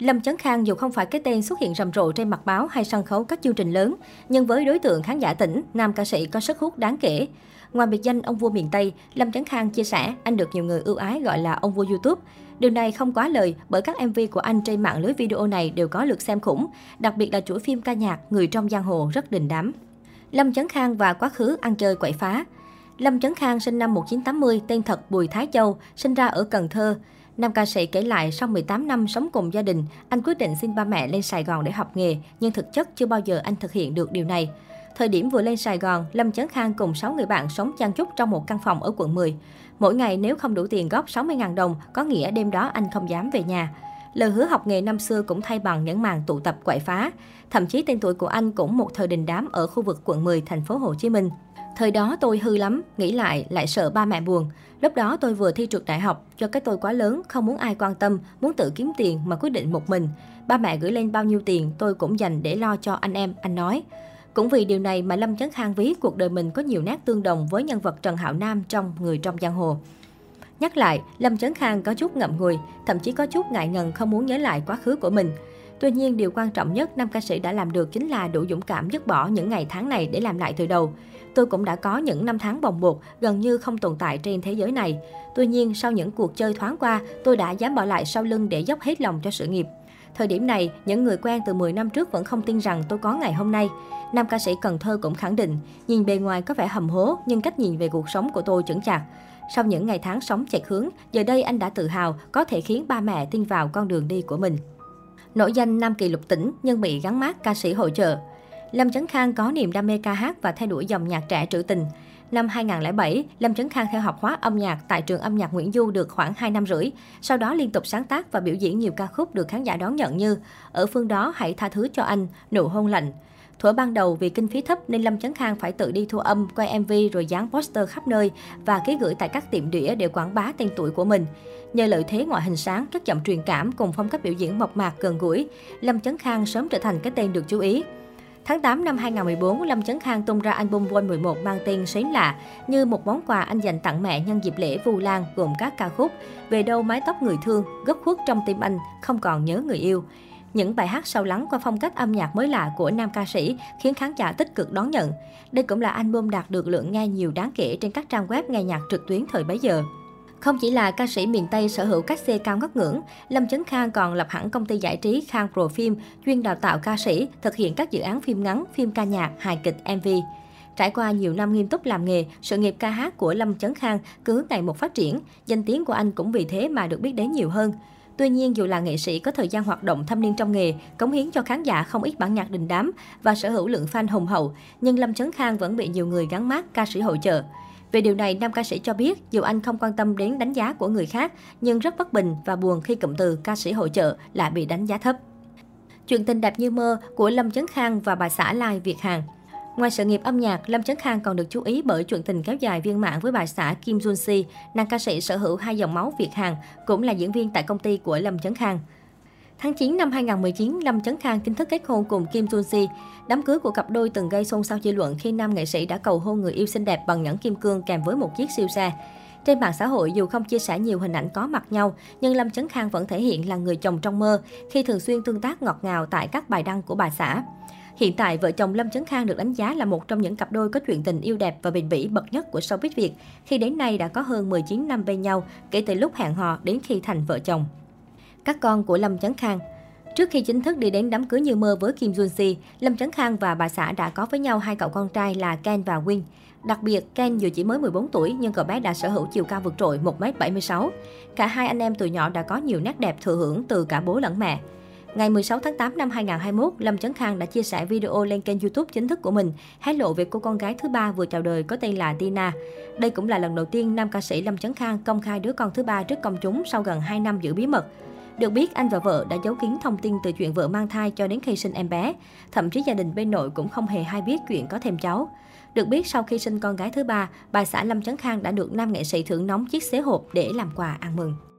Lâm Chấn Khang dù không phải cái tên xuất hiện rầm rộ trên mặt báo hay sân khấu các chương trình lớn, nhưng với đối tượng khán giả tỉnh, nam ca sĩ có sức hút đáng kể. Ngoài biệt danh ông vua miền Tây, Lâm Chấn Khang chia sẻ anh được nhiều người ưu ái gọi là ông vua YouTube. Điều này không quá lời bởi các MV của anh trên mạng lưới video này đều có lượt xem khủng, đặc biệt là chuỗi phim ca nhạc Người trong giang hồ rất đình đám. Lâm Chấn Khang và quá khứ ăn chơi quậy phá. Lâm Chấn Khang sinh năm 1980, tên thật Bùi Thái Châu, sinh ra ở Cần Thơ. Nam ca sĩ kể lại sau 18 năm sống cùng gia đình, anh quyết định xin ba mẹ lên Sài Gòn để học nghề, nhưng thực chất chưa bao giờ anh thực hiện được điều này. Thời điểm vừa lên Sài Gòn, Lâm Chấn Khang cùng 6 người bạn sống chan chúc trong một căn phòng ở quận 10. Mỗi ngày nếu không đủ tiền góp 60.000 đồng, có nghĩa đêm đó anh không dám về nhà. Lời hứa học nghề năm xưa cũng thay bằng những màn tụ tập quậy phá. Thậm chí tên tuổi của anh cũng một thời đình đám ở khu vực quận 10, thành phố Hồ Chí Minh. Thời đó tôi hư lắm, nghĩ lại lại sợ ba mẹ buồn. Lúc đó tôi vừa thi trượt đại học, cho cái tôi quá lớn, không muốn ai quan tâm, muốn tự kiếm tiền mà quyết định một mình. Ba mẹ gửi lên bao nhiêu tiền tôi cũng dành để lo cho anh em, anh nói. Cũng vì điều này mà Lâm Chấn Khang ví cuộc đời mình có nhiều nét tương đồng với nhân vật Trần Hạo Nam trong Người trong giang hồ. Nhắc lại, Lâm Chấn Khang có chút ngậm ngùi, thậm chí có chút ngại ngần không muốn nhớ lại quá khứ của mình. Tuy nhiên, điều quan trọng nhất nam ca sĩ đã làm được chính là đủ dũng cảm dứt bỏ những ngày tháng này để làm lại từ đầu. Tôi cũng đã có những năm tháng bồng bột, gần như không tồn tại trên thế giới này. Tuy nhiên, sau những cuộc chơi thoáng qua, tôi đã dám bỏ lại sau lưng để dốc hết lòng cho sự nghiệp. Thời điểm này, những người quen từ 10 năm trước vẫn không tin rằng tôi có ngày hôm nay. Nam ca sĩ Cần Thơ cũng khẳng định, nhìn bề ngoài có vẻ hầm hố, nhưng cách nhìn về cuộc sống của tôi chững chạc. Sau những ngày tháng sống chệch hướng, giờ đây anh đã tự hào có thể khiến ba mẹ tin vào con đường đi của mình. Nổi danh Nam Kỳ lục tỉnh nhưng bị gắn mát ca sĩ hội trợ. Lâm Chấn Khang có niềm đam mê ca hát và theo đuổi dòng nhạc trẻ trữ tình. Năm 2007, Lâm Chấn Khang theo học khóa âm nhạc tại trường âm nhạc Nguyễn Du được khoảng 2 năm rưỡi. Sau đó liên tục sáng tác và biểu diễn nhiều ca khúc được khán giả đón nhận như Ở phương đó hãy tha thứ cho anh, Nụ hôn lạnh. Thuở ban đầu vì kinh phí thấp nên Lâm Chấn Khang phải tự đi thu âm, quay MV rồi dán poster khắp nơi và ký gửi tại các tiệm đĩa để quảng bá tên tuổi của mình. Nhờ lợi thế ngoại hình sáng, chất giọng truyền cảm cùng phong cách biểu diễn mộc mạc gần gũi, Lâm Chấn Khang sớm trở thành cái tên được chú ý. Tháng 8 năm 2014, Lâm Chấn Khang tung ra album Vol 11 mang tên Sến Lạ, như một món quà anh dành tặng mẹ nhân dịp lễ Vu Lan gồm các ca khúc Về đâu mái tóc người thương, gấp khuất trong tim anh, không còn nhớ người yêu. Những bài hát sâu lắng qua phong cách âm nhạc mới lạ của nam ca sĩ khiến khán giả tích cực đón nhận. Đây cũng là album đạt được lượng nghe nhiều đáng kể trên các trang web nghe nhạc trực tuyến thời bấy giờ. Không chỉ là ca sĩ miền Tây sở hữu các xe cao ngất ngưỡng, Lâm Chấn Khang còn lập hẳn công ty giải trí Khang Pro Film, chuyên đào tạo ca sĩ, thực hiện các dự án phim ngắn, phim ca nhạc, hài kịch, MV. Trải qua nhiều năm nghiêm túc làm nghề, sự nghiệp ca hát của Lâm Chấn Khang cứ ngày một phát triển, danh tiếng của anh cũng vì thế mà được biết đến nhiều hơn. Tuy nhiên, dù là nghệ sĩ có thời gian hoạt động thâm niên trong nghề, cống hiến cho khán giả không ít bản nhạc đình đám và sở hữu lượng fan hùng hậu, nhưng Lâm Chấn Khang vẫn bị nhiều người gắn mát ca sĩ hội trợ. Về điều này, nam ca sĩ cho biết dù anh không quan tâm đến đánh giá của người khác, nhưng rất bất bình và buồn khi cụm từ ca sĩ hội trợ lại bị đánh giá thấp. Chuyện tình đẹp như mơ của Lâm Chấn Khang và bà xã Lai Việt Hàng Ngoài sự nghiệp âm nhạc, Lâm Chấn Khang còn được chú ý bởi chuyện tình kéo dài viên mãn với bà xã Kim Jun Si, nàng ca sĩ sở hữu hai dòng máu Việt Hàn, cũng là diễn viên tại công ty của Lâm Chấn Khang. Tháng 9 năm 2019, Lâm Chấn Khang chính thức kết hôn cùng Kim Jun Si. Đám cưới của cặp đôi từng gây xôn xao dư luận khi nam nghệ sĩ đã cầu hôn người yêu xinh đẹp bằng nhẫn kim cương kèm với một chiếc siêu xe. Trên mạng xã hội, dù không chia sẻ nhiều hình ảnh có mặt nhau, nhưng Lâm Chấn Khang vẫn thể hiện là người chồng trong mơ khi thường xuyên tương tác ngọt ngào tại các bài đăng của bà xã. Hiện tại, vợ chồng Lâm Chấn Khang được đánh giá là một trong những cặp đôi có chuyện tình yêu đẹp và bền bỉ bậc nhất của showbiz Việt, khi đến nay đã có hơn 19 năm bên nhau kể từ lúc hẹn hò đến khi thành vợ chồng. Các con của Lâm Chấn Khang Trước khi chính thức đi đến đám cưới như mơ với Kim Jun Si, Lâm Chấn Khang và bà xã đã có với nhau hai cậu con trai là Ken và Win. Đặc biệt, Ken dù chỉ mới 14 tuổi nhưng cậu bé đã sở hữu chiều cao vượt trội 1m76. Cả hai anh em từ nhỏ đã có nhiều nét đẹp thừa hưởng từ cả bố lẫn mẹ. Ngày 16 tháng 8 năm 2021, Lâm Chấn Khang đã chia sẻ video lên kênh YouTube chính thức của mình, hé lộ về cô con gái thứ ba vừa chào đời có tên là Tina. Đây cũng là lần đầu tiên nam ca sĩ Lâm Chấn Khang công khai đứa con thứ ba trước công chúng sau gần 2 năm giữ bí mật. Được biết, anh và vợ đã giấu kín thông tin từ chuyện vợ mang thai cho đến khi sinh em bé. Thậm chí gia đình bên nội cũng không hề hay biết chuyện có thêm cháu. Được biết, sau khi sinh con gái thứ ba, bà xã Lâm Chấn Khang đã được nam nghệ sĩ thưởng nóng chiếc xế hộp để làm quà ăn mừng.